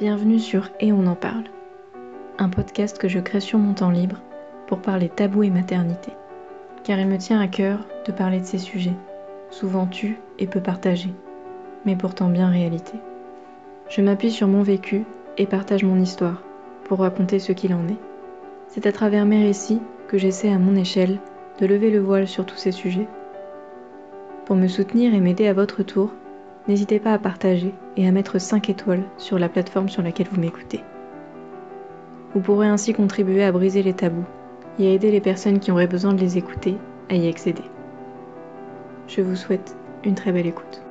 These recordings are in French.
Bienvenue sur Et on en parle, un podcast que je crée sur mon temps libre pour parler tabou et maternité, car il me tient à cœur de parler de ces sujets, souvent tus et peu partagés, mais pourtant bien réalité. Je m'appuie sur mon vécu et partage mon histoire pour raconter ce qu'il en est. C'est à travers mes récits que j'essaie à mon échelle de lever le voile sur tous ces sujets. Pour me soutenir et m'aider à votre tour, n'hésitez pas à partager et à mettre 5 étoiles sur la plateforme sur laquelle vous m'écoutez. Vous pourrez ainsi contribuer à briser les tabous et à aider les personnes qui auraient besoin de les écouter à y accéder. Je vous souhaite une très belle écoute.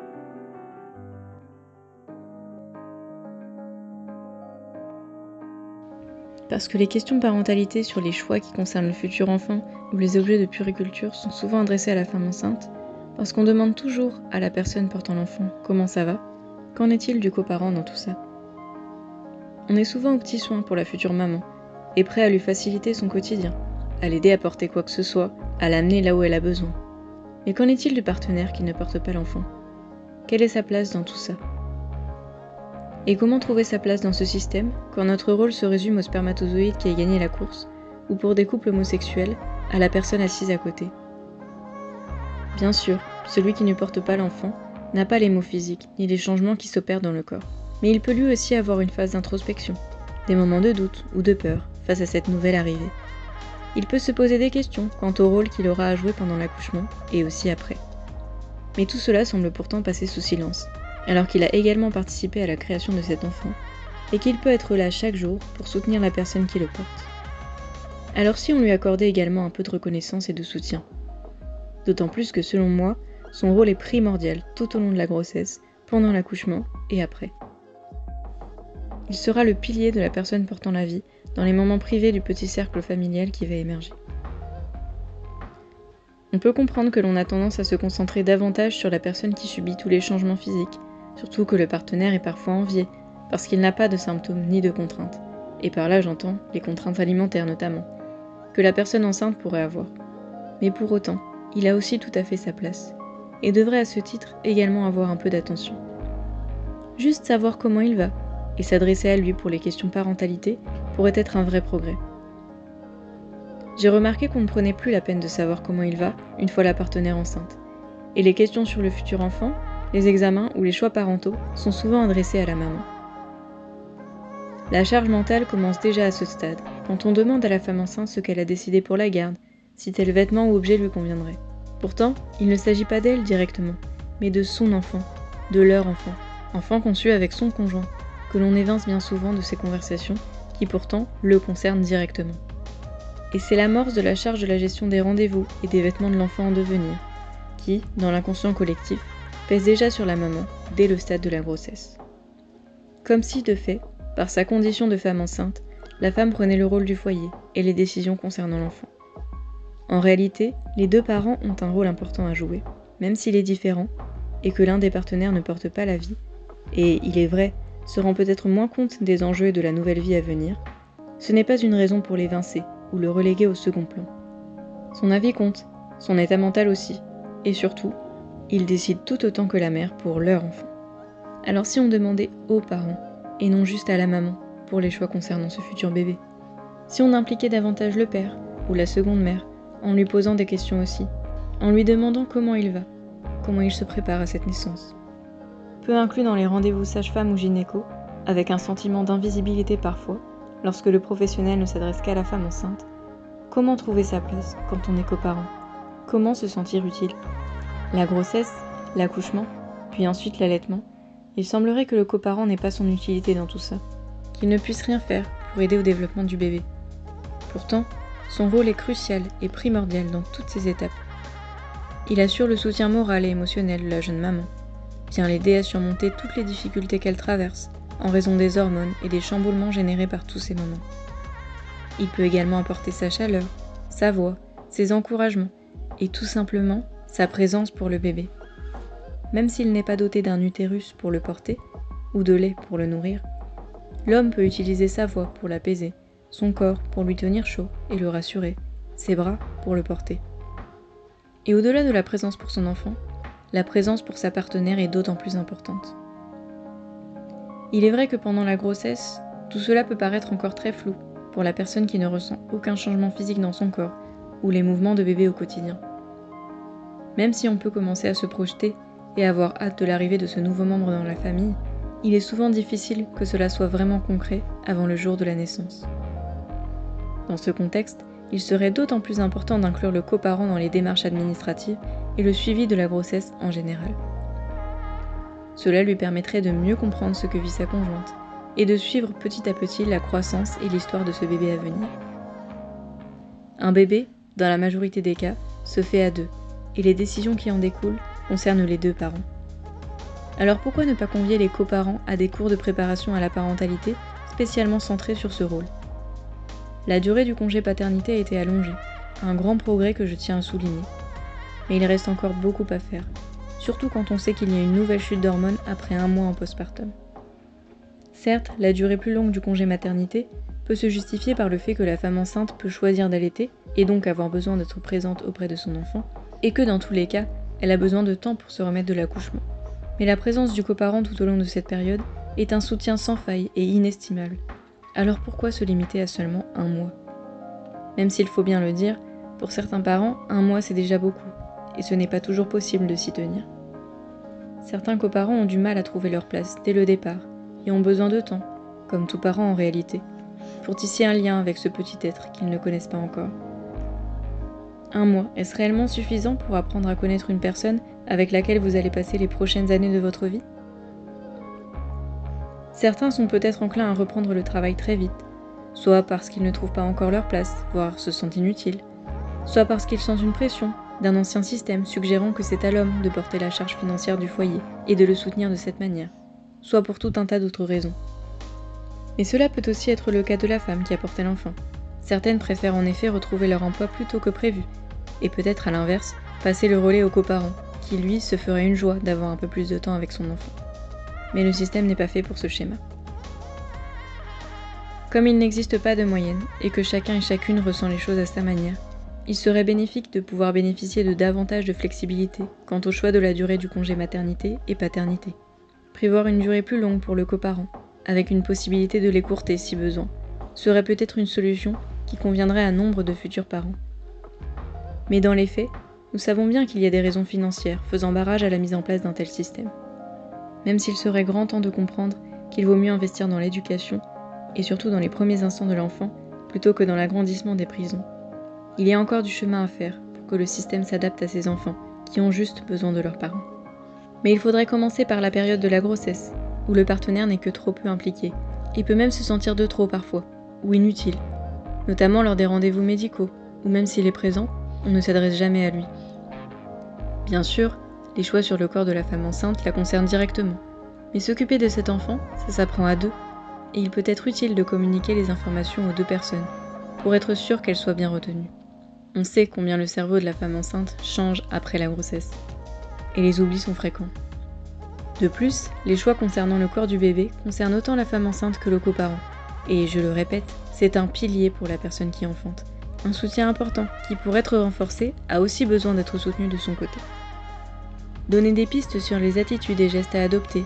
Parce que les questions de parentalité sur les choix qui concernent le futur enfant ou les objets de puriculture sont souvent adressées à la femme enceinte, parce qu'on demande toujours à la personne portant l'enfant comment ça va, qu'en est-il du coparent dans tout ça? On est souvent au petit soin pour la future maman, et prêt à lui faciliter son quotidien, à l'aider à porter quoi que ce soit, à l'amener là où elle a besoin. Mais qu'en est-il du partenaire qui ne porte pas l'enfant? Quelle est sa place dans tout ça? Et comment trouver sa place dans ce système quand notre rôle se résume au spermatozoïde qui a gagné la course, ou pour des couples homosexuels, à la personne assise à côté? Bien sûr, celui qui ne porte pas l'enfant n'a pas les mots physiques ni les changements qui s'opèrent dans le corps. Mais il peut lui aussi avoir une phase d'introspection, des moments de doute ou de peur face à cette nouvelle arrivée. Il peut se poser des questions quant au rôle qu'il aura à jouer pendant l'accouchement et aussi après. Mais tout cela semble pourtant passer sous silence, alors qu'il a également participé à la création de cet enfant et qu'il peut être là chaque jour pour soutenir la personne qui le porte. Alors si on lui accordait également un peu de reconnaissance et de soutien, D'autant plus que selon moi, son rôle est primordial tout au long de la grossesse, pendant l'accouchement et après. Il sera le pilier de la personne portant la vie dans les moments privés du petit cercle familial qui va émerger. On peut comprendre que l'on a tendance à se concentrer davantage sur la personne qui subit tous les changements physiques, surtout que le partenaire est parfois envié, parce qu'il n'a pas de symptômes ni de contraintes, et par là j'entends les contraintes alimentaires notamment, que la personne enceinte pourrait avoir. Mais pour autant, il a aussi tout à fait sa place, et devrait à ce titre également avoir un peu d'attention. Juste savoir comment il va, et s'adresser à lui pour les questions parentalité, pourrait être un vrai progrès. J'ai remarqué qu'on ne prenait plus la peine de savoir comment il va une fois la partenaire enceinte, et les questions sur le futur enfant, les examens ou les choix parentaux sont souvent adressés à la maman. La charge mentale commence déjà à ce stade, quand on demande à la femme enceinte ce qu'elle a décidé pour la garde, si tel vêtement ou objet lui conviendrait. Pourtant, il ne s'agit pas d'elle directement, mais de son enfant, de leur enfant, enfant conçu avec son conjoint, que l'on évince bien souvent de ces conversations qui pourtant le concernent directement. Et c'est l'amorce de la charge de la gestion des rendez-vous et des vêtements de l'enfant en devenir, qui, dans l'inconscient collectif, pèse déjà sur la maman dès le stade de la grossesse. Comme si, de fait, par sa condition de femme enceinte, la femme prenait le rôle du foyer et les décisions concernant l'enfant. En réalité, les deux parents ont un rôle important à jouer, même s'il est différent, et que l'un des partenaires ne porte pas la vie, et il est vrai, se rend peut-être moins compte des enjeux et de la nouvelle vie à venir, ce n'est pas une raison pour l'évincer ou le reléguer au second plan. Son avis compte, son état mental aussi, et surtout, il décide tout autant que la mère pour leur enfant. Alors si on demandait aux parents, et non juste à la maman, pour les choix concernant ce futur bébé, si on impliquait davantage le père ou la seconde mère, en lui posant des questions aussi, en lui demandant comment il va, comment il se prépare à cette naissance. Peu inclus dans les rendez-vous sage-femme ou gynéco, avec un sentiment d'invisibilité parfois, lorsque le professionnel ne s'adresse qu'à la femme enceinte, comment trouver sa place quand on est coparent? Comment se sentir utile? La grossesse, l'accouchement, puis ensuite l'allaitement, il semblerait que le coparent n'ait pas son utilité dans tout ça, qu'il ne puisse rien faire pour aider au développement du bébé. Pourtant, son rôle est crucial et primordial dans toutes ces étapes. Il assure le soutien moral et émotionnel de la jeune maman, vient l'aider à surmonter toutes les difficultés qu'elle traverse en raison des hormones et des chamboulements générés par tous ces moments. Il peut également apporter sa chaleur, sa voix, ses encouragements et tout simplement sa présence pour le bébé. Même s'il n'est pas doté d'un utérus pour le porter ou de lait pour le nourrir, l'homme peut utiliser sa voix pour l'apaiser son corps pour lui tenir chaud et le rassurer, ses bras pour le porter. Et au-delà de la présence pour son enfant, la présence pour sa partenaire est d'autant plus importante. Il est vrai que pendant la grossesse, tout cela peut paraître encore très flou pour la personne qui ne ressent aucun changement physique dans son corps ou les mouvements de bébé au quotidien. Même si on peut commencer à se projeter et avoir hâte de l'arrivée de ce nouveau membre dans la famille, il est souvent difficile que cela soit vraiment concret avant le jour de la naissance. Dans ce contexte, il serait d'autant plus important d'inclure le coparent dans les démarches administratives et le suivi de la grossesse en général. Cela lui permettrait de mieux comprendre ce que vit sa conjointe et de suivre petit à petit la croissance et l'histoire de ce bébé à venir. Un bébé, dans la majorité des cas, se fait à deux, et les décisions qui en découlent concernent les deux parents. Alors pourquoi ne pas convier les coparents à des cours de préparation à la parentalité spécialement centrés sur ce rôle? La durée du congé paternité a été allongée, un grand progrès que je tiens à souligner. Mais il reste encore beaucoup à faire, surtout quand on sait qu'il y a une nouvelle chute d'hormones après un mois en postpartum. Certes, la durée plus longue du congé maternité peut se justifier par le fait que la femme enceinte peut choisir d'allaiter et donc avoir besoin d'être présente auprès de son enfant, et que dans tous les cas, elle a besoin de temps pour se remettre de l'accouchement. Mais la présence du coparent tout au long de cette période est un soutien sans faille et inestimable. Alors pourquoi se limiter à seulement un mois? Même s'il faut bien le dire, pour certains parents, un mois c'est déjà beaucoup, et ce n'est pas toujours possible de s'y tenir. Certains coparents ont du mal à trouver leur place dès le départ, et ont besoin de temps, comme tout parent en réalité, pour tisser un lien avec ce petit être qu'ils ne connaissent pas encore. Un mois, est-ce réellement suffisant pour apprendre à connaître une personne avec laquelle vous allez passer les prochaines années de votre vie? Certains sont peut-être enclins à reprendre le travail très vite, soit parce qu'ils ne trouvent pas encore leur place, voire se sentent inutiles, soit parce qu'ils sentent une pression d'un ancien système suggérant que c'est à l'homme de porter la charge financière du foyer et de le soutenir de cette manière, soit pour tout un tas d'autres raisons. Mais cela peut aussi être le cas de la femme qui a porté l'enfant. Certaines préfèrent en effet retrouver leur emploi plus tôt que prévu, et peut-être à l'inverse, passer le relais au coparent, qui lui se ferait une joie d'avoir un peu plus de temps avec son enfant. Mais le système n'est pas fait pour ce schéma. Comme il n'existe pas de moyenne, et que chacun et chacune ressent les choses à sa manière, il serait bénéfique de pouvoir bénéficier de davantage de flexibilité quant au choix de la durée du congé maternité et paternité. Prévoir une durée plus longue pour le coparent, avec une possibilité de l'écourter si besoin, serait peut-être une solution qui conviendrait à nombre de futurs parents. Mais dans les faits, nous savons bien qu'il y a des raisons financières faisant barrage à la mise en place d'un tel système. Même s'il serait grand temps de comprendre qu'il vaut mieux investir dans l'éducation, et surtout dans les premiers instants de l'enfant, plutôt que dans l'agrandissement des prisons. Il y a encore du chemin à faire pour que le système s'adapte à ces enfants qui ont juste besoin de leurs parents. Mais il faudrait commencer par la période de la grossesse, où le partenaire n'est que trop peu impliqué, et peut même se sentir de trop parfois, ou inutile, notamment lors des rendez-vous médicaux, ou même s'il est présent, on ne s'adresse jamais à lui. Bien sûr, les choix sur le corps de la femme enceinte la concernent directement. Mais s'occuper de cet enfant, ça s'apprend à deux. Et il peut être utile de communiquer les informations aux deux personnes, pour être sûr qu'elles soient bien retenues. On sait combien le cerveau de la femme enceinte change après la grossesse. Et les oublis sont fréquents. De plus, les choix concernant le corps du bébé concernent autant la femme enceinte que le coparent. Et je le répète, c'est un pilier pour la personne qui enfante un soutien important qui, pour être renforcé, a aussi besoin d'être soutenu de son côté. Donner des pistes sur les attitudes et gestes à adopter,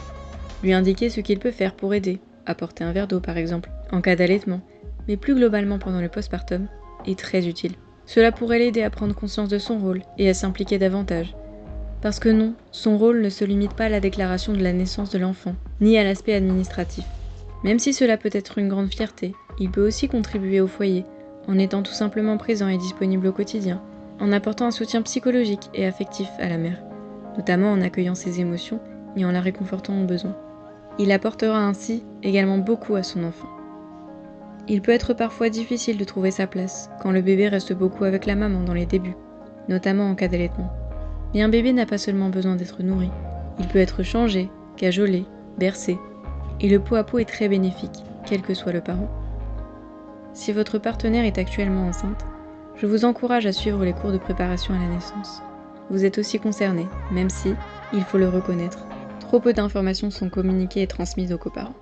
lui indiquer ce qu'il peut faire pour aider, apporter un verre d'eau par exemple, en cas d'allaitement, mais plus globalement pendant le postpartum, est très utile. Cela pourrait l'aider à prendre conscience de son rôle et à s'impliquer davantage. Parce que non, son rôle ne se limite pas à la déclaration de la naissance de l'enfant, ni à l'aspect administratif. Même si cela peut être une grande fierté, il peut aussi contribuer au foyer, en étant tout simplement présent et disponible au quotidien, en apportant un soutien psychologique et affectif à la mère, notamment en accueillant ses émotions et en la réconfortant au besoin. Il apportera ainsi également beaucoup à son enfant. Il peut être parfois difficile de trouver sa place quand le bébé reste beaucoup avec la maman dans les débuts, notamment en cas d'allaitement. Mais un bébé n'a pas seulement besoin d'être nourri, il peut être changé, cajolé, bercé, et le pot à pot est très bénéfique, quel que soit le parent. Si votre partenaire est actuellement enceinte, je vous encourage à suivre les cours de préparation à la naissance. Vous êtes aussi concerné, même si, il faut le reconnaître, trop peu d'informations sont communiquées et transmises aux coparents.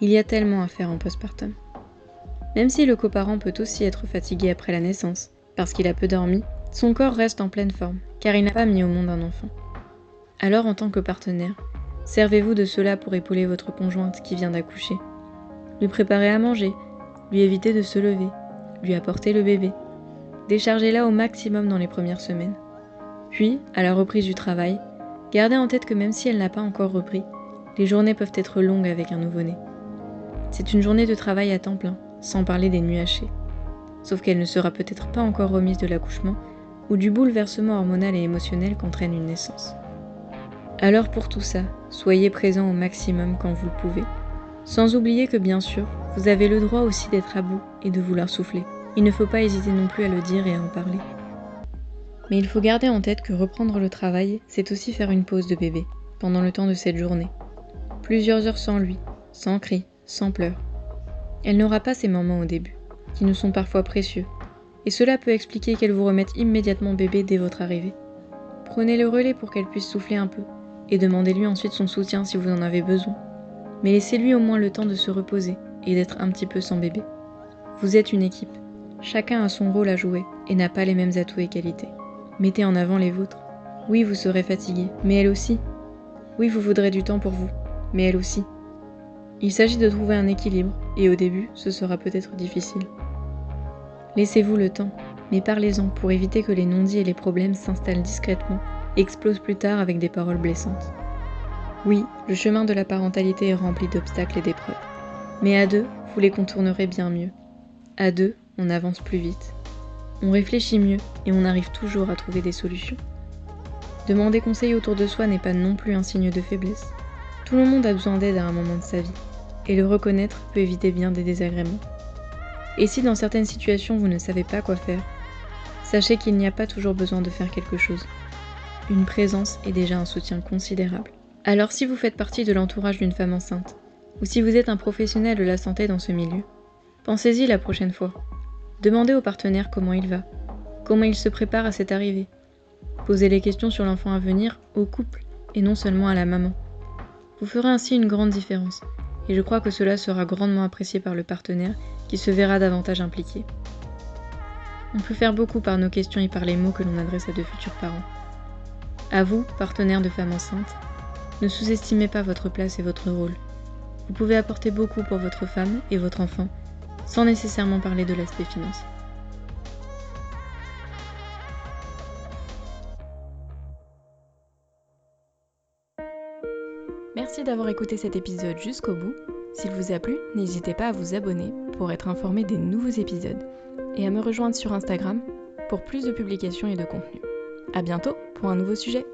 Il y a tellement à faire en postpartum. Même si le coparent peut aussi être fatigué après la naissance, parce qu'il a peu dormi, son corps reste en pleine forme, car il n'a pas mis au monde un enfant. Alors en tant que partenaire, Servez-vous de cela pour épauler votre conjointe qui vient d'accoucher. Lui préparer à manger, lui éviter de se lever, lui apporter le bébé. Déchargez-la au maximum dans les premières semaines. Puis, à la reprise du travail, gardez en tête que même si elle n'a pas encore repris, les journées peuvent être longues avec un nouveau-né. C'est une journée de travail à temps plein, sans parler des nuits hachées. Sauf qu'elle ne sera peut-être pas encore remise de l'accouchement ou du bouleversement hormonal et émotionnel qu'entraîne une naissance. Alors pour tout ça, soyez présent au maximum quand vous le pouvez. Sans oublier que bien sûr, vous avez le droit aussi d'être à bout et de vouloir souffler. Il ne faut pas hésiter non plus à le dire et à en parler. Mais il faut garder en tête que reprendre le travail, c'est aussi faire une pause de bébé, pendant le temps de cette journée. Plusieurs heures sans lui, sans cris, sans pleurs. Elle n'aura pas ces moments au début, qui nous sont parfois précieux, et cela peut expliquer qu'elle vous remette immédiatement bébé dès votre arrivée. Prenez le relais pour qu'elle puisse souffler un peu, et demandez-lui ensuite son soutien si vous en avez besoin. Mais laissez-lui au moins le temps de se reposer et d'être un petit peu sans bébé. Vous êtes une équipe, chacun a son rôle à jouer et n'a pas les mêmes atouts et qualités. Mettez en avant les vôtres. Oui, vous serez fatigué, mais elle aussi. Oui, vous voudrez du temps pour vous, mais elle aussi. Il s'agit de trouver un équilibre, et au début, ce sera peut-être difficile. Laissez-vous le temps, mais parlez-en pour éviter que les non-dits et les problèmes s'installent discrètement et explosent plus tard avec des paroles blessantes. Oui, le chemin de la parentalité est rempli d'obstacles et d'épreuves. Mais à deux, vous les contournerez bien mieux. À deux, on avance plus vite. On réfléchit mieux et on arrive toujours à trouver des solutions. Demander conseil autour de soi n'est pas non plus un signe de faiblesse. Tout le monde a besoin d'aide à un moment de sa vie, et le reconnaître peut éviter bien des désagréments. Et si dans certaines situations vous ne savez pas quoi faire, sachez qu'il n'y a pas toujours besoin de faire quelque chose. Une présence est déjà un soutien considérable. Alors si vous faites partie de l'entourage d'une femme enceinte, ou si vous êtes un professionnel de la santé dans ce milieu, pensez-y la prochaine fois. Demandez au partenaire comment il va, comment il se prépare à cette arrivée. Posez les questions sur l'enfant à venir au couple et non seulement à la maman. Vous ferez ainsi une grande différence, et je crois que cela sera grandement apprécié par le partenaire qui se verra davantage impliqué. On peut faire beaucoup par nos questions et par les mots que l'on adresse à de futurs parents. À vous, partenaire de femmes enceintes, ne sous-estimez pas votre place et votre rôle. Vous pouvez apporter beaucoup pour votre femme et votre enfant, sans nécessairement parler de l'aspect financier. Merci d'avoir écouté cet épisode jusqu'au bout. S'il vous a plu, n'hésitez pas à vous abonner pour être informé des nouveaux épisodes et à me rejoindre sur Instagram pour plus de publications et de contenu. A bientôt pour un nouveau sujet.